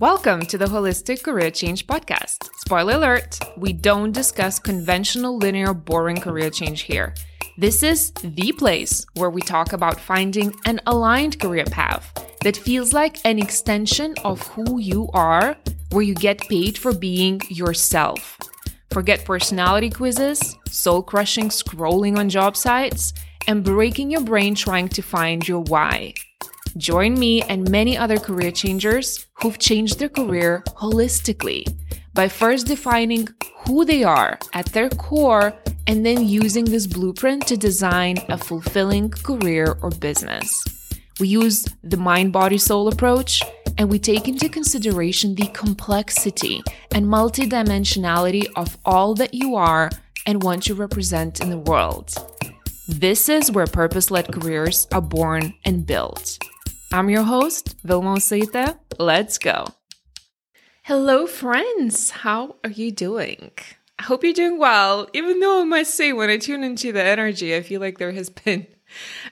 Welcome to the Holistic Career Change Podcast. Spoiler alert, we don't discuss conventional, linear, boring career change here. This is the place where we talk about finding an aligned career path that feels like an extension of who you are, where you get paid for being yourself. Forget personality quizzes, soul crushing scrolling on job sites, and breaking your brain trying to find your why. Join me and many other career changers who've changed their career holistically by first defining who they are at their core and then using this blueprint to design a fulfilling career or business. We use the mind body soul approach and we take into consideration the complexity and multidimensionality of all that you are and want to represent in the world. This is where purpose led careers are born and built. I'm your host, Vilma Oseita. Let's go. Hello, friends. How are you doing? I hope you're doing well, even though I must say, when I tune into the energy, I feel like there has been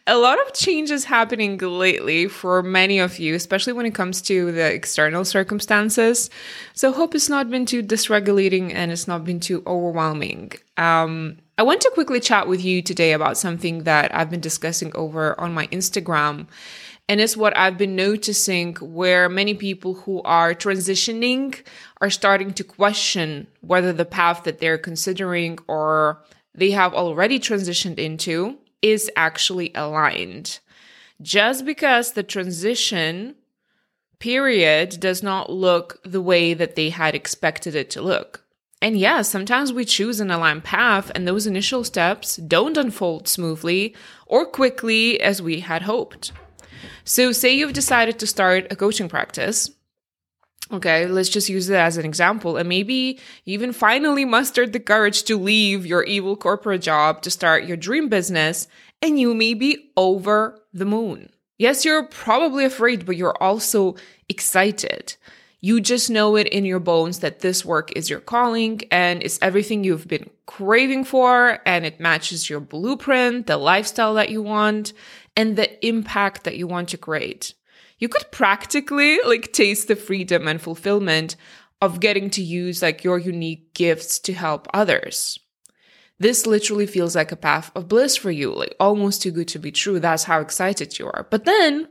a lot of changes happening lately for many of you, especially when it comes to the external circumstances. So, hope it's not been too dysregulating and it's not been too overwhelming. Um, I want to quickly chat with you today about something that I've been discussing over on my Instagram and it's what I've been noticing where many people who are transitioning are starting to question whether the path that they're considering or they have already transitioned into is actually aligned. Just because the transition period does not look the way that they had expected it to look. And yeah, sometimes we choose an aligned path and those initial steps don't unfold smoothly or quickly as we had hoped. So, say you've decided to start a coaching practice. Okay, let's just use it as an example. And maybe even finally mustered the courage to leave your evil corporate job to start your dream business, and you may be over the moon. Yes, you're probably afraid, but you're also excited. You just know it in your bones that this work is your calling and it's everything you've been craving for and it matches your blueprint, the lifestyle that you want and the impact that you want to create. You could practically like taste the freedom and fulfillment of getting to use like your unique gifts to help others. This literally feels like a path of bliss for you, like almost too good to be true. That's how excited you are. But then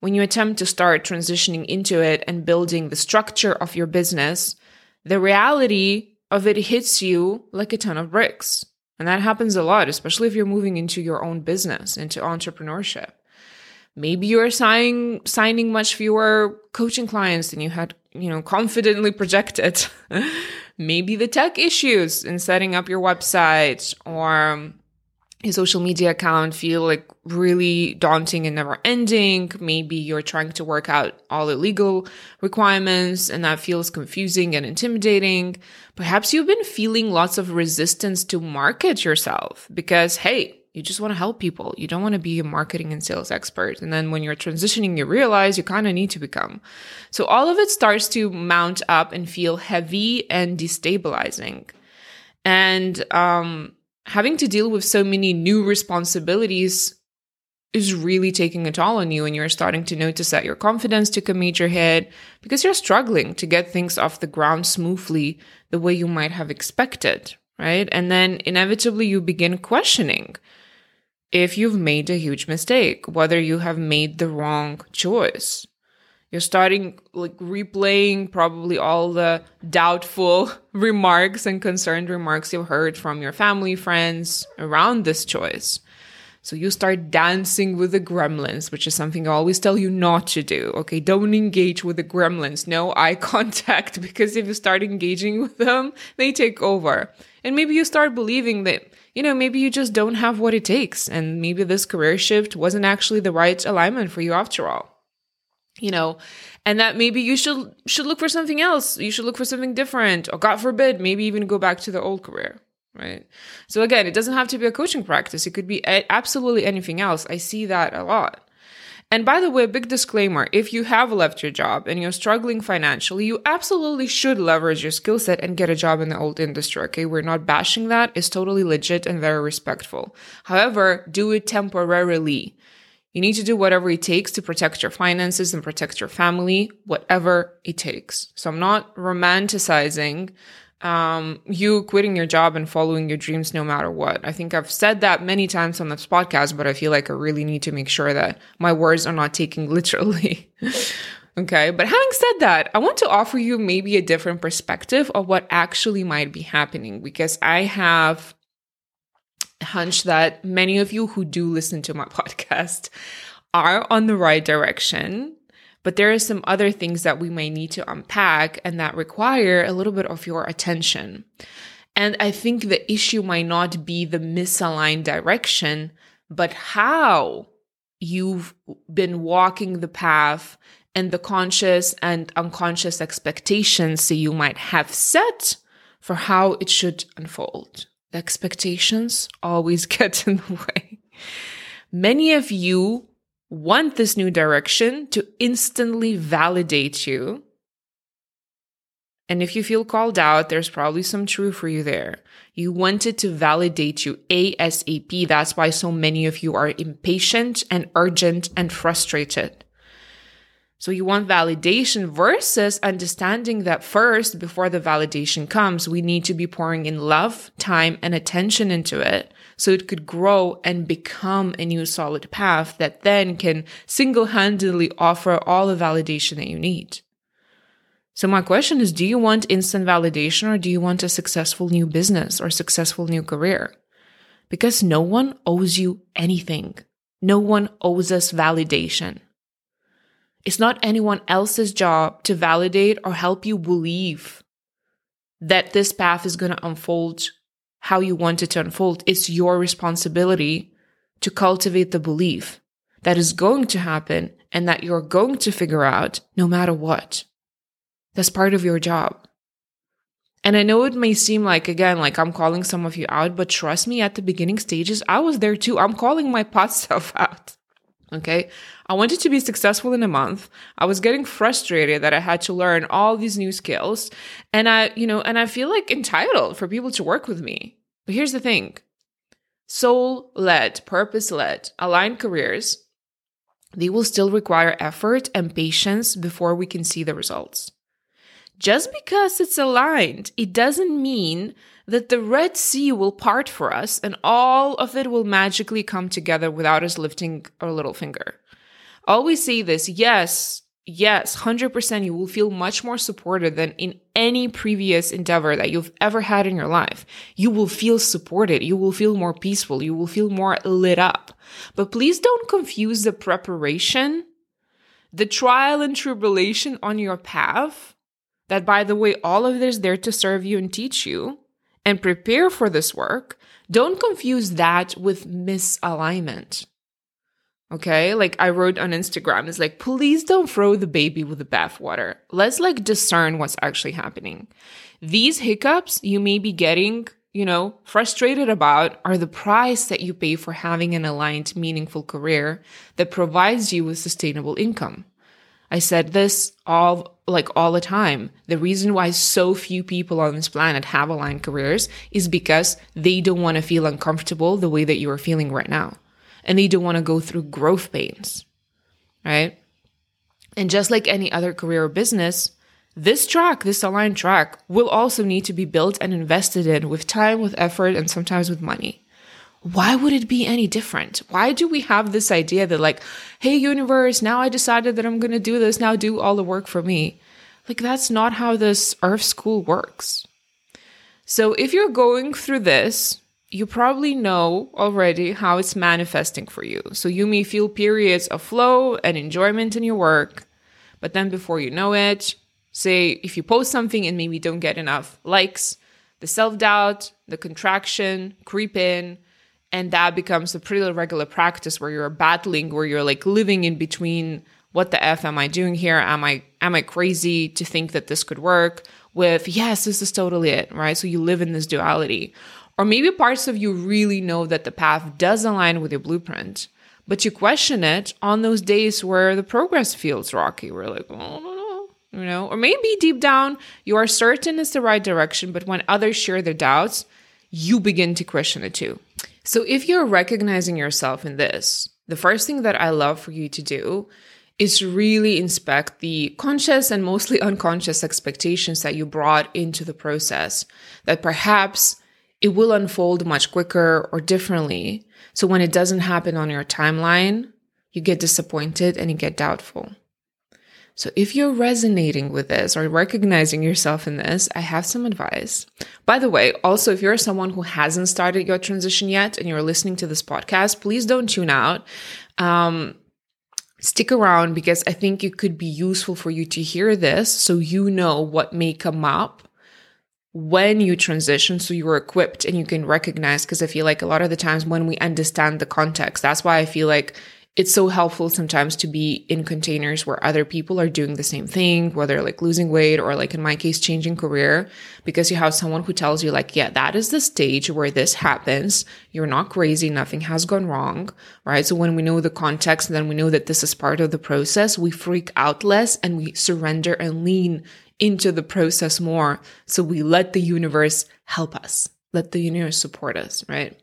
when you attempt to start transitioning into it and building the structure of your business, the reality of it hits you like a ton of bricks. And that happens a lot, especially if you're moving into your own business, into entrepreneurship. Maybe you're signing signing much fewer coaching clients than you had, you know, confidently projected. Maybe the tech issues in setting up your website or your social media account feel like really daunting and never ending. Maybe you're trying to work out all the legal requirements and that feels confusing and intimidating. Perhaps you've been feeling lots of resistance to market yourself because, hey, you just want to help people. You don't want to be a marketing and sales expert. And then when you're transitioning, you realize you kind of need to become. So all of it starts to mount up and feel heavy and destabilizing. And, um, having to deal with so many new responsibilities is really taking a toll on you and you're starting to notice that your confidence took a major hit because you're struggling to get things off the ground smoothly the way you might have expected, right? And then inevitably you begin questioning if you've made a huge mistake, whether you have made the wrong choice. You're starting like replaying probably all the doubtful remarks and concerned remarks you've heard from your family, friends around this choice. So you start dancing with the gremlins, which is something I always tell you not to do. Okay, don't engage with the gremlins. No eye contact because if you start engaging with them, they take over. And maybe you start believing that, you know, maybe you just don't have what it takes. And maybe this career shift wasn't actually the right alignment for you after all you know and that maybe you should should look for something else. You should look for something different or god forbid maybe even go back to the old career right? So again it doesn't have to be a coaching practice. It could be absolutely anything else. I see that a lot. And by the way, a big disclaimer if you have left your job and you're struggling financially, you absolutely should leverage your skill set and get a job in the old industry. Okay, we're not bashing that, it's totally legit and very respectful. However, do it temporarily You need to do whatever it takes to protect your finances and protect your family, whatever it takes. So I'm not romanticizing um, you quitting your job and following your dreams no matter what. I think I've said that many times on this podcast, but I feel like I really need to make sure that my words are not taken literally. okay. But having said that, I want to offer you maybe a different perspective of what actually might be happening because I have hunch that many of you who do listen to my podcast are on the right direction. But there are some other things that we may need to unpack and that require a little bit of your attention. And I think the issue might not be the misaligned direction, but how you've been walking the path and the conscious and unconscious expectations that you might have set for how it should unfold expectations always get in the way. Many of you want this new direction to instantly validate you. And if you feel called out, there's probably some truth for you there. You want it to validate you ASAP. That's why so many of you are impatient and urgent and frustrated. So you want validation versus understanding that first, before the validation comes, we need to be pouring in love, time, and attention into it so it could grow and become a new solid path that then can single handedly offer all the validation that you need. So my question is, do you want instant validation or do you want a successful new business or successful new career? Because no one owes you anything. No one owes us validation. It's not anyone else's job to validate or help you believe that this path is going to unfold how you want it to unfold. It's your responsibility to cultivate the belief that is going to happen and that you're going to figure out no matter what. That's part of your job. And I know it may seem like, again, like I'm calling some of you out, but trust me, at the beginning stages, I was there too. I'm calling my pot self out. Okay. I wanted to be successful in a month. I was getting frustrated that I had to learn all these new skills. And I, you know, and I feel like entitled for people to work with me. But here's the thing soul led, purpose led, aligned careers, they will still require effort and patience before we can see the results. Just because it's aligned, it doesn't mean that the Red Sea will part for us and all of it will magically come together without us lifting our little finger. Always say this yes, yes, 100% you will feel much more supported than in any previous endeavor that you've ever had in your life. You will feel supported. You will feel more peaceful. You will feel more lit up. But please don't confuse the preparation, the trial and tribulation on your path. That, by the way, all of this is there to serve you and teach you and prepare for this work, don't confuse that with misalignment. Okay, like I wrote on Instagram, it's like, please don't throw the baby with the bathwater. Let's like discern what's actually happening. These hiccups you may be getting, you know, frustrated about are the price that you pay for having an aligned, meaningful career that provides you with sustainable income. I said this all like all the time. The reason why so few people on this planet have aligned careers is because they don't want to feel uncomfortable the way that you are feeling right now. And they don't want to go through growth pains. Right? And just like any other career or business, this track, this aligned track, will also need to be built and invested in with time, with effort, and sometimes with money why would it be any different? Why do we have this idea that, like, hey, universe, now I decided that I'm going to do this, now do all the work for me? Like, that's not how this earth school works. So, if you're going through this, you probably know already how it's manifesting for you. So, you may feel periods of flow and enjoyment in your work, but then before you know it, say if you post something and maybe don't get enough likes, the self doubt, the contraction creep in and that becomes a pretty regular practice where you're battling where you're like living in between what the f am i doing here? Am i am i crazy to think that this could work with yes this is totally it right? So you live in this duality. Or maybe parts of you really know that the path does align with your blueprint but you question it on those days where the progress feels rocky. We're like oh no no you know? Or maybe deep down you are certain it's the right direction but when others share their doubts you begin to question it too. So if you're recognizing yourself in this, the first thing that I love for you to do is really inspect the conscious and mostly unconscious expectations that you brought into the process, that perhaps it will unfold much quicker or differently. So when it doesn't happen on your timeline, you get disappointed and you get doubtful. So if you're resonating with this or recognizing yourself in this, I have some advice. By the way, also, if you're someone who hasn't started your transition yet and you're listening to this podcast, please don't tune out. Um, stick around because I think it could be useful for you to hear this so you know what may come up when you transition so you're equipped and you can recognize because i feel like a lot of the times when we understand the context that's why i feel like it's so helpful sometimes to be in containers where other people are doing the same thing, whether like losing weight or like in my case, changing career, because you have someone who tells you like, yeah, that is the stage where this happens. You're not crazy. Nothing has gone wrong. Right. So when we know the context, then we know that this is part of the process. We freak out less and we surrender and lean into the process more. So we let the universe help us. Let the universe support us. Right.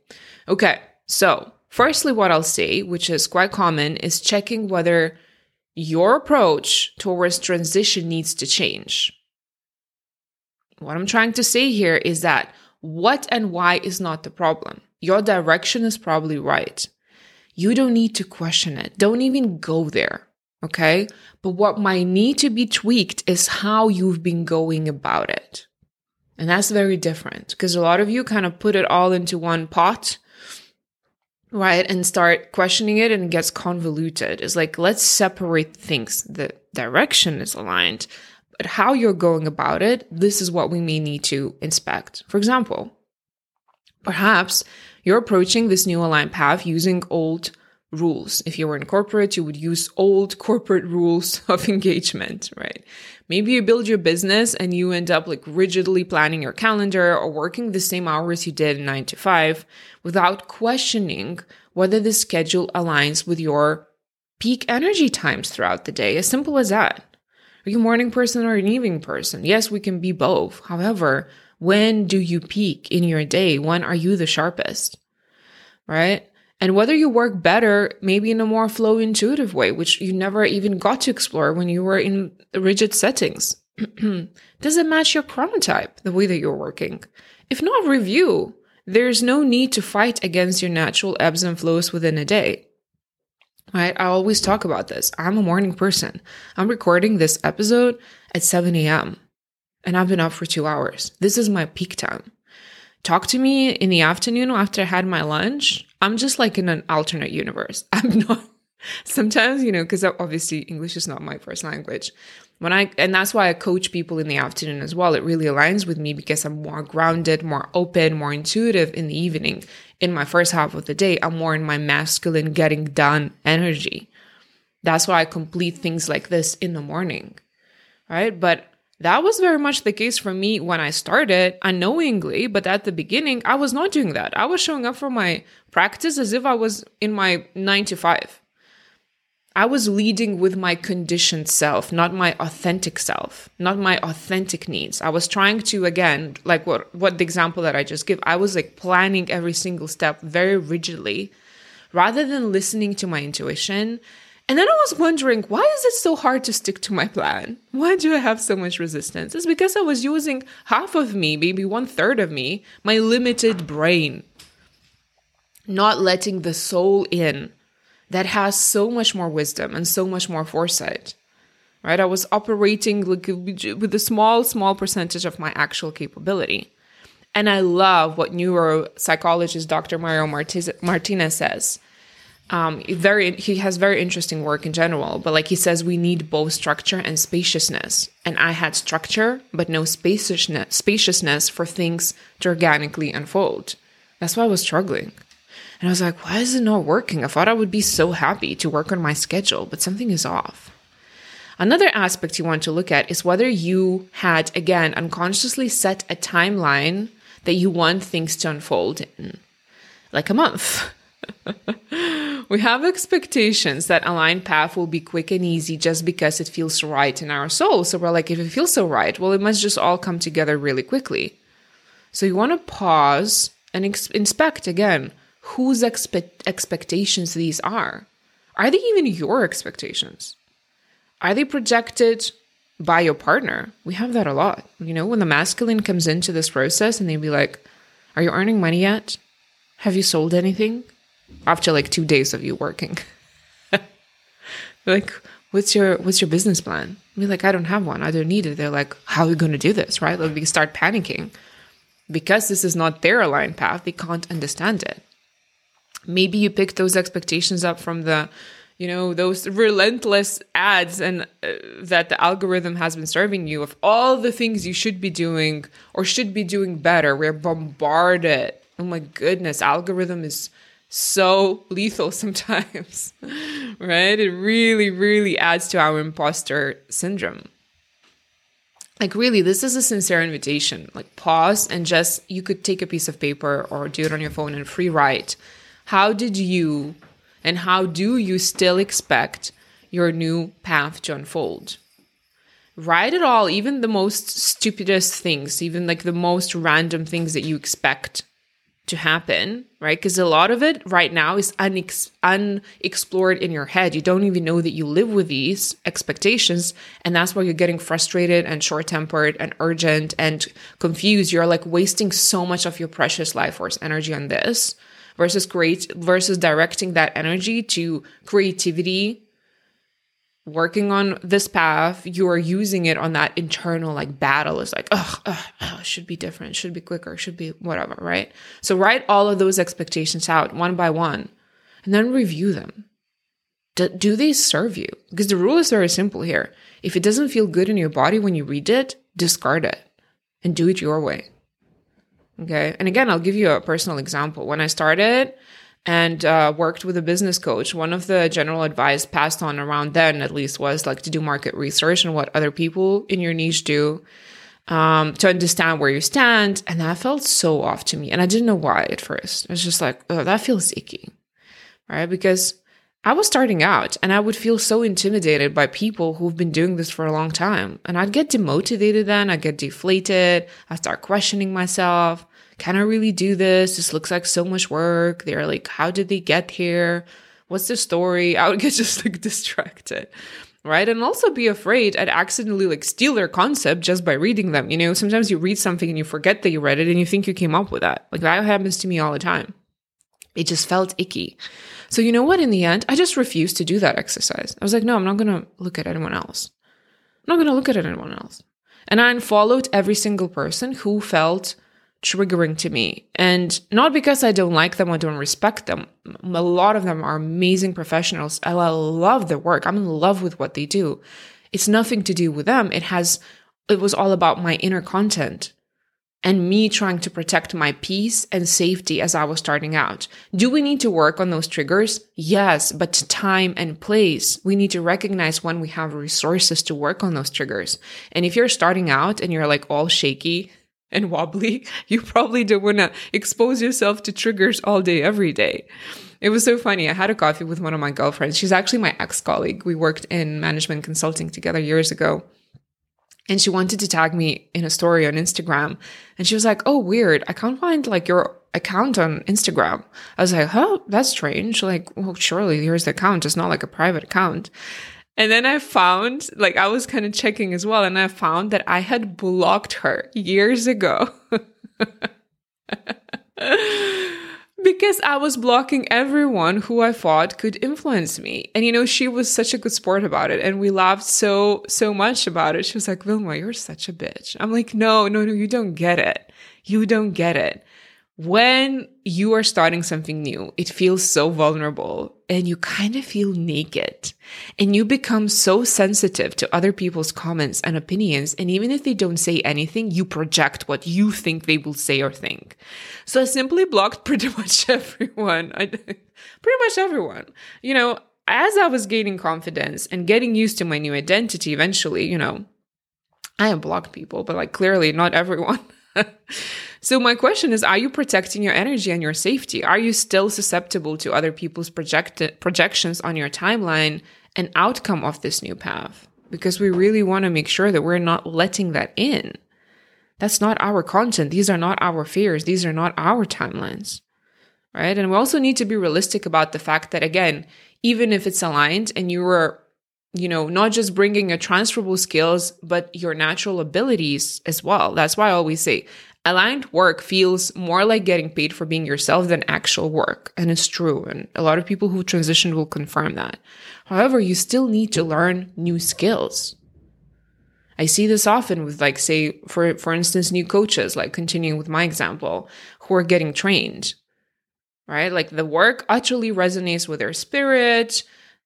Okay. So Firstly, what I'll say, which is quite common, is checking whether your approach towards transition needs to change. What I'm trying to say here is that what and why is not the problem. Your direction is probably right. You don't need to question it. Don't even go there. Okay. But what might need to be tweaked is how you've been going about it. And that's very different because a lot of you kind of put it all into one pot right and start questioning it and it gets convoluted it's like let's separate things the direction is aligned but how you're going about it this is what we may need to inspect for example perhaps you're approaching this new aligned path using old rules. If you were in corporate, you would use old corporate rules of engagement, right? Maybe you build your business and you end up like rigidly planning your calendar or working the same hours you did in nine to five without questioning whether the schedule aligns with your peak energy times throughout the day. As simple as that. Are you a morning person or an evening person? Yes, we can be both. However, when do you peak in your day? When are you the sharpest? Right? And whether you work better maybe in a more flow intuitive way which you never even got to explore when you were in rigid settings. Does it match your chronotype the way that you're working? If not review. There's no need to fight against your natural ebbs and flows within a day. Right? I always talk about this. I'm a morning person. I'm recording this episode at 7 a.m and i've been up for two hours. This is my peak time. Talk to me in the afternoon after I had my lunch, I'm just like in an alternate universe. I'm not sometimes, you know, because obviously English is not my first language. When I and that's why I coach people in the afternoon as well. It really aligns with me because I'm more grounded, more open, more intuitive in the evening. In my first half of the day, I'm more in my masculine getting done energy. That's why I complete things like this in the morning. Right? But that was very much the case for me when I started unknowingly, but at the beginning, I was not doing that. I was showing up for my practice as if I was in my nine to five. I was leading with my conditioned self, not my authentic self, not my authentic needs. I was trying to, again, like what, what the example that I just give, I was like planning every single step very rigidly rather than listening to my intuition and then I was wondering, why is it so hard to stick to my plan? Why do I have so much resistance? It's because I was using half of me, maybe one third of me, my limited brain, not letting the soul in that has so much more wisdom and so much more foresight. Right? I was operating like with a small, small percentage of my actual capability. And I love what neuropsychologist Dr. Mario Martinez says um, very he has very interesting work in general but like he says we need both structure and spaciousness. And i had structure but no spaciousness spaciousness for things to organically unfold. That's why i was struggling. And i was like why is it not working? I thought i would be so happy to work on my schedule but something is off. Another aspect you want to look at is whether you had, again, unconsciously set a timeline that you want things to unfold in, like a month. we have expectations that aligned path will be quick and easy just because it feels right in our soul. So we're like, if it feels so right, well, it must just all come together really quickly. So you want to pause and ex- inspect again whose expe- expectations these are. Are they even your expectations? Are they projected by your partner? We have that a lot. You know, when the masculine comes into this process and they'd be like, Are you earning money yet? Have you sold anything? After like two days of you working. like, what's your what's your business plan? I mean, like, I don't have one. I don't need it. They're like, how are we going to do this? Right? Like, we start panicking because this is not their aligned path. They can't understand it. Maybe you pick those expectations up from the, you know, those relentless ads and uh, that the algorithm has been serving you of all the things you should be doing or should be doing better. We're bombarded. Oh my goodness, algorithm is so lethal sometimes, right? It really, really adds to our imposter syndrome. Like, really, this is a sincere invitation. Like, pause and just, you could take a piece of paper or do it on your phone and free write. How did you and how do you still expect your new path to unfold? Write it all, even the most stupidest things, even like the most random things that you expect to happen, right? Because a lot of it right now is unex- unexplored in your head. You don't even know that you live with these expectations. And that's why you're getting frustrated and short tempered and urgent and confused. You're like wasting so much of your precious life force energy on this versus great versus directing that energy to creativity working on this path, you are using it on that internal like battle. It's like, oh, oh, should be different, should be quicker, should be whatever, right? So write all of those expectations out one by one and then review them. Do, do they serve you? Because the rule is very simple here. If it doesn't feel good in your body when you read it, discard it and do it your way. Okay. And again, I'll give you a personal example. When I started, and uh, worked with a business coach. One of the general advice passed on around then, at least, was like to do market research and what other people in your niche do um, to understand where you stand. And that felt so off to me. And I didn't know why at first. It was just like, oh, that feels icky, right? Because I was starting out and I would feel so intimidated by people who've been doing this for a long time. And I'd get demotivated then, I'd get deflated, I'd start questioning myself can I really do this? This looks like so much work. They're like, how did they get here? What's the story? I would get just like distracted. Right. And also be afraid I'd accidentally like steal their concept just by reading them. You know, sometimes you read something and you forget that you read it and you think you came up with that. Like that happens to me all the time. It just felt icky. So, you know what? In the end, I just refused to do that exercise. I was like, no, I'm not going to look at anyone else. I'm not going to look at anyone else. And I unfollowed every single person who felt triggering to me. And not because I don't like them or don't respect them. A lot of them are amazing professionals. I love their work. I'm in love with what they do. It's nothing to do with them. It has, it was all about my inner content and me trying to protect my peace and safety as I was starting out. Do we need to work on those triggers? Yes, but time and place. We need to recognize when we have resources to work on those triggers. And if you're starting out and you're like all shaky, and wobbly, you probably don't want to expose yourself to triggers all day, every day. It was so funny. I had a coffee with one of my girlfriends. She's actually my ex colleague. We worked in management consulting together years ago. And she wanted to tag me in a story on Instagram. And she was like, Oh, weird. I can't find like your account on Instagram. I was like, Huh, that's strange. Like, well, surely here's the account. It's not like a private account. And then I found, like, I was kind of checking as well, and I found that I had blocked her years ago. because I was blocking everyone who I thought could influence me. And you know, she was such a good sport about it. And we laughed so, so much about it. She was like, Vilma, you're such a bitch. I'm like, no, no, no, you don't get it. You don't get it when you are starting something new, it feels so vulnerable and you kind of feel naked and you become so sensitive to other people's comments and opinions. And even if they don't say anything, you project what you think they will say or think. So I simply blocked pretty much everyone. I, pretty much everyone. You know, as I was gaining confidence and getting used to my new identity eventually, you know, I have blocked people, but like clearly not everyone. so my question is, are you protecting your energy and your safety? Are you still susceptible to other people's projected projections on your timeline and outcome of this new path? Because we really want to make sure that we're not letting that in. That's not our content. These are not our fears. These are not our timelines. right? And we also need to be realistic about the fact that, again, even if it's aligned and you are, you know, not just bringing your transferable skills, but your natural abilities as well. That's why I always say aligned work feels more like getting paid for being yourself than actual work. And it's true. And a lot of people who transitioned will confirm that. However, you still need to learn new skills. I see this often with like say for for instance new coaches like continuing with my example who are getting trained right? Like the work utterly resonates with their spirit,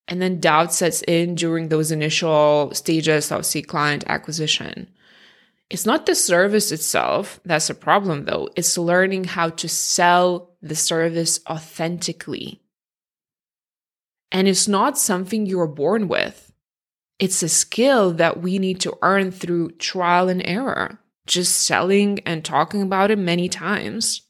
and then doubt sets in during those initial stages of see client acquisition. It's not the service itself that's a problem, though. It's learning how to sell the service authentically. And it's not something you're born with. It's a skill that we need to earn through trial and error, just selling and talking about it many times.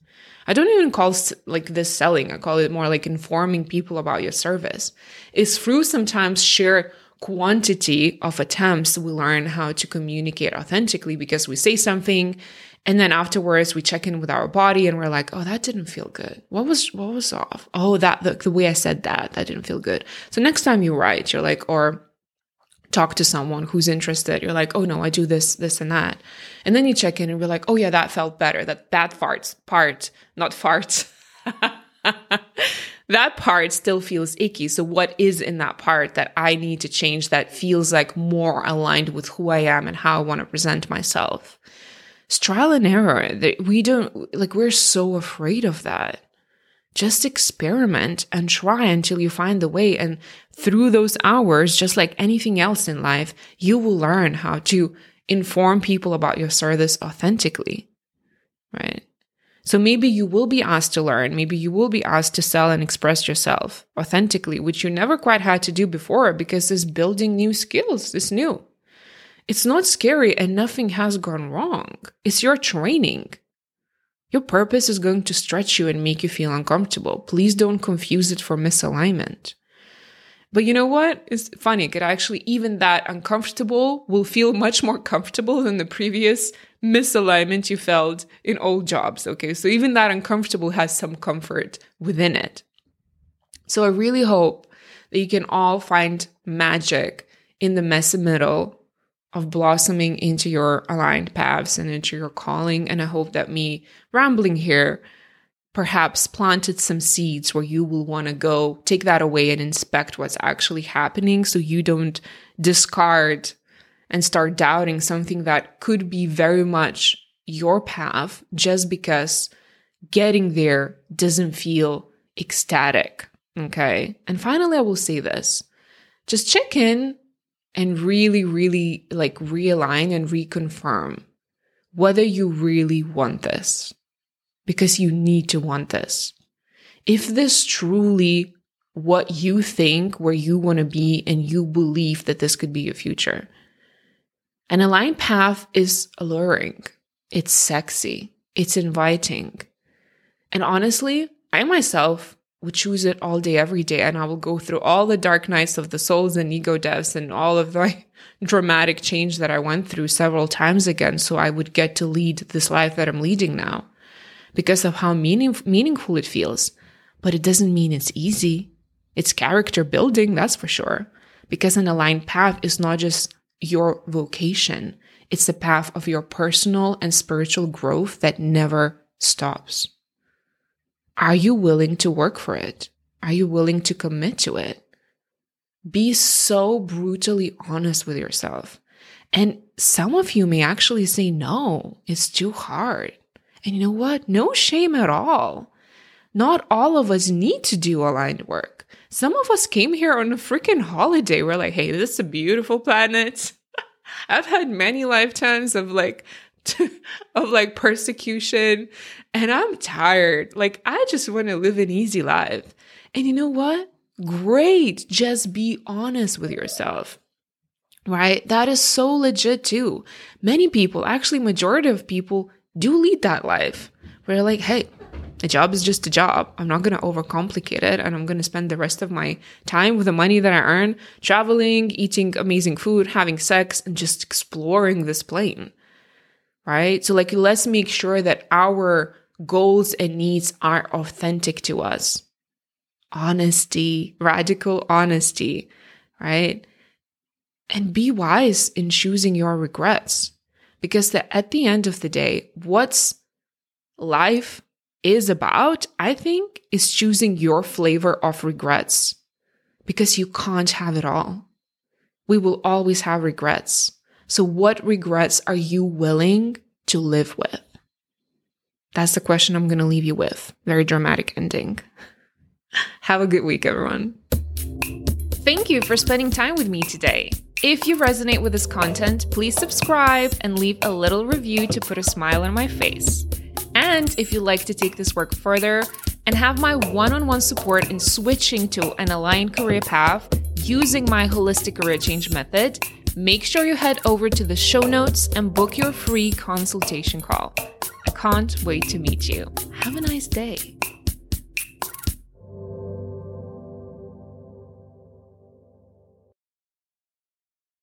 I don't even call like this selling. I call it more like informing people about your service. It's through sometimes sheer quantity of attempts we learn how to communicate authentically because we say something and then afterwards we check in with our body and we're like, oh, that didn't feel good. What was what was off? Oh, that the, the way I said that, that didn't feel good. So next time you write, you're like, or talk to someone who's interested. You're like, oh no, I do this, this, and that. And then you check in and you're like, oh yeah, that felt better. That that farts part, not farts. that part still feels icky. So what is in that part that I need to change that feels like more aligned with who I am and how I want to present myself? It's trial and error. We don't like we're so afraid of that just experiment and try until you find the way. And through those hours, just like anything else in life, you will learn how to inform people about your service authentically, right? So maybe you will be asked to learn, maybe you will be asked to sell and express yourself authentically, which you never quite had to do before because this building new skills is new. It's not scary and nothing has gone wrong. It's your training. Your purpose is going to stretch you and make you feel uncomfortable. Please don't confuse it for misalignment. But you know what? It's funny. It actually, even that uncomfortable will feel much more comfortable than the previous misalignment you felt in old jobs. Okay. So even that uncomfortable has some comfort within it. So I really hope that you can all find magic in the messy middle of blossoming into your aligned paths and into your calling. And I hope that me rambling here perhaps planted some seeds where you will want to go take that away and inspect what's actually happening so you don't discard and start doubting something that could be very much your path just because getting there doesn't feel ecstatic. Okay. And finally, I will say this just check in and really, really like realign and reconfirm whether you really want this because you need to want this. If this truly what you think where you want to be and you believe that this could be your future. An aligned path is alluring. It's sexy. It's inviting. And honestly, I myself would choose it all day, every day. And I will go through all the dark nights of the souls and ego deaths and all of the dramatic change that I went through several times again. So I would get to lead this life that I'm leading now because of how meaning, meaningful it feels. But it doesn't mean it's easy. It's character building, that's for sure. Because an aligned path is not just your vocation. It's the path of your personal and spiritual growth that never stops. Are you willing to work for it? Are you willing to commit to it? Be so brutally honest with yourself. And some of you may actually say, no, it's too hard. And you know what? No shame at all. Not all of us need to do aligned work. Some of us came here on a freaking holiday. We're like, hey, this is a beautiful planet. I've had many lifetimes of like of like persecution and I'm tired. Like I just want to live an easy life. And you know what? Great. Just be honest with yourself. Right? That is so legit too. Many people, actually majority of people do lead that life. Where like, hey, a job is just a job. I'm not going to overcomplicate it. And I'm going to spend the rest of my time with the money that I earn traveling, eating amazing food, having sex, and just exploring this plane right? So, like, let's make sure that our goals and needs are authentic to us. Honesty, radical honesty, right? And be wise in choosing your regrets. Because the, at the end of the day, what's life is about, I think, is choosing your flavor of regrets. Because you can't have it all. We will always have regrets. So, what regrets are you willing to live with? That's the question I'm going to leave you with. Very dramatic ending. Have a good week, everyone. Thank you for spending time with me today. If you resonate with this content, please subscribe and leave a little review to put a smile on my face. And if you'd like to take this work further and have my one on one support in switching to an aligned career path using my holistic career change method, make sure you head over to the show notes and book your free consultation call. I can't wait to meet you. Have a nice day.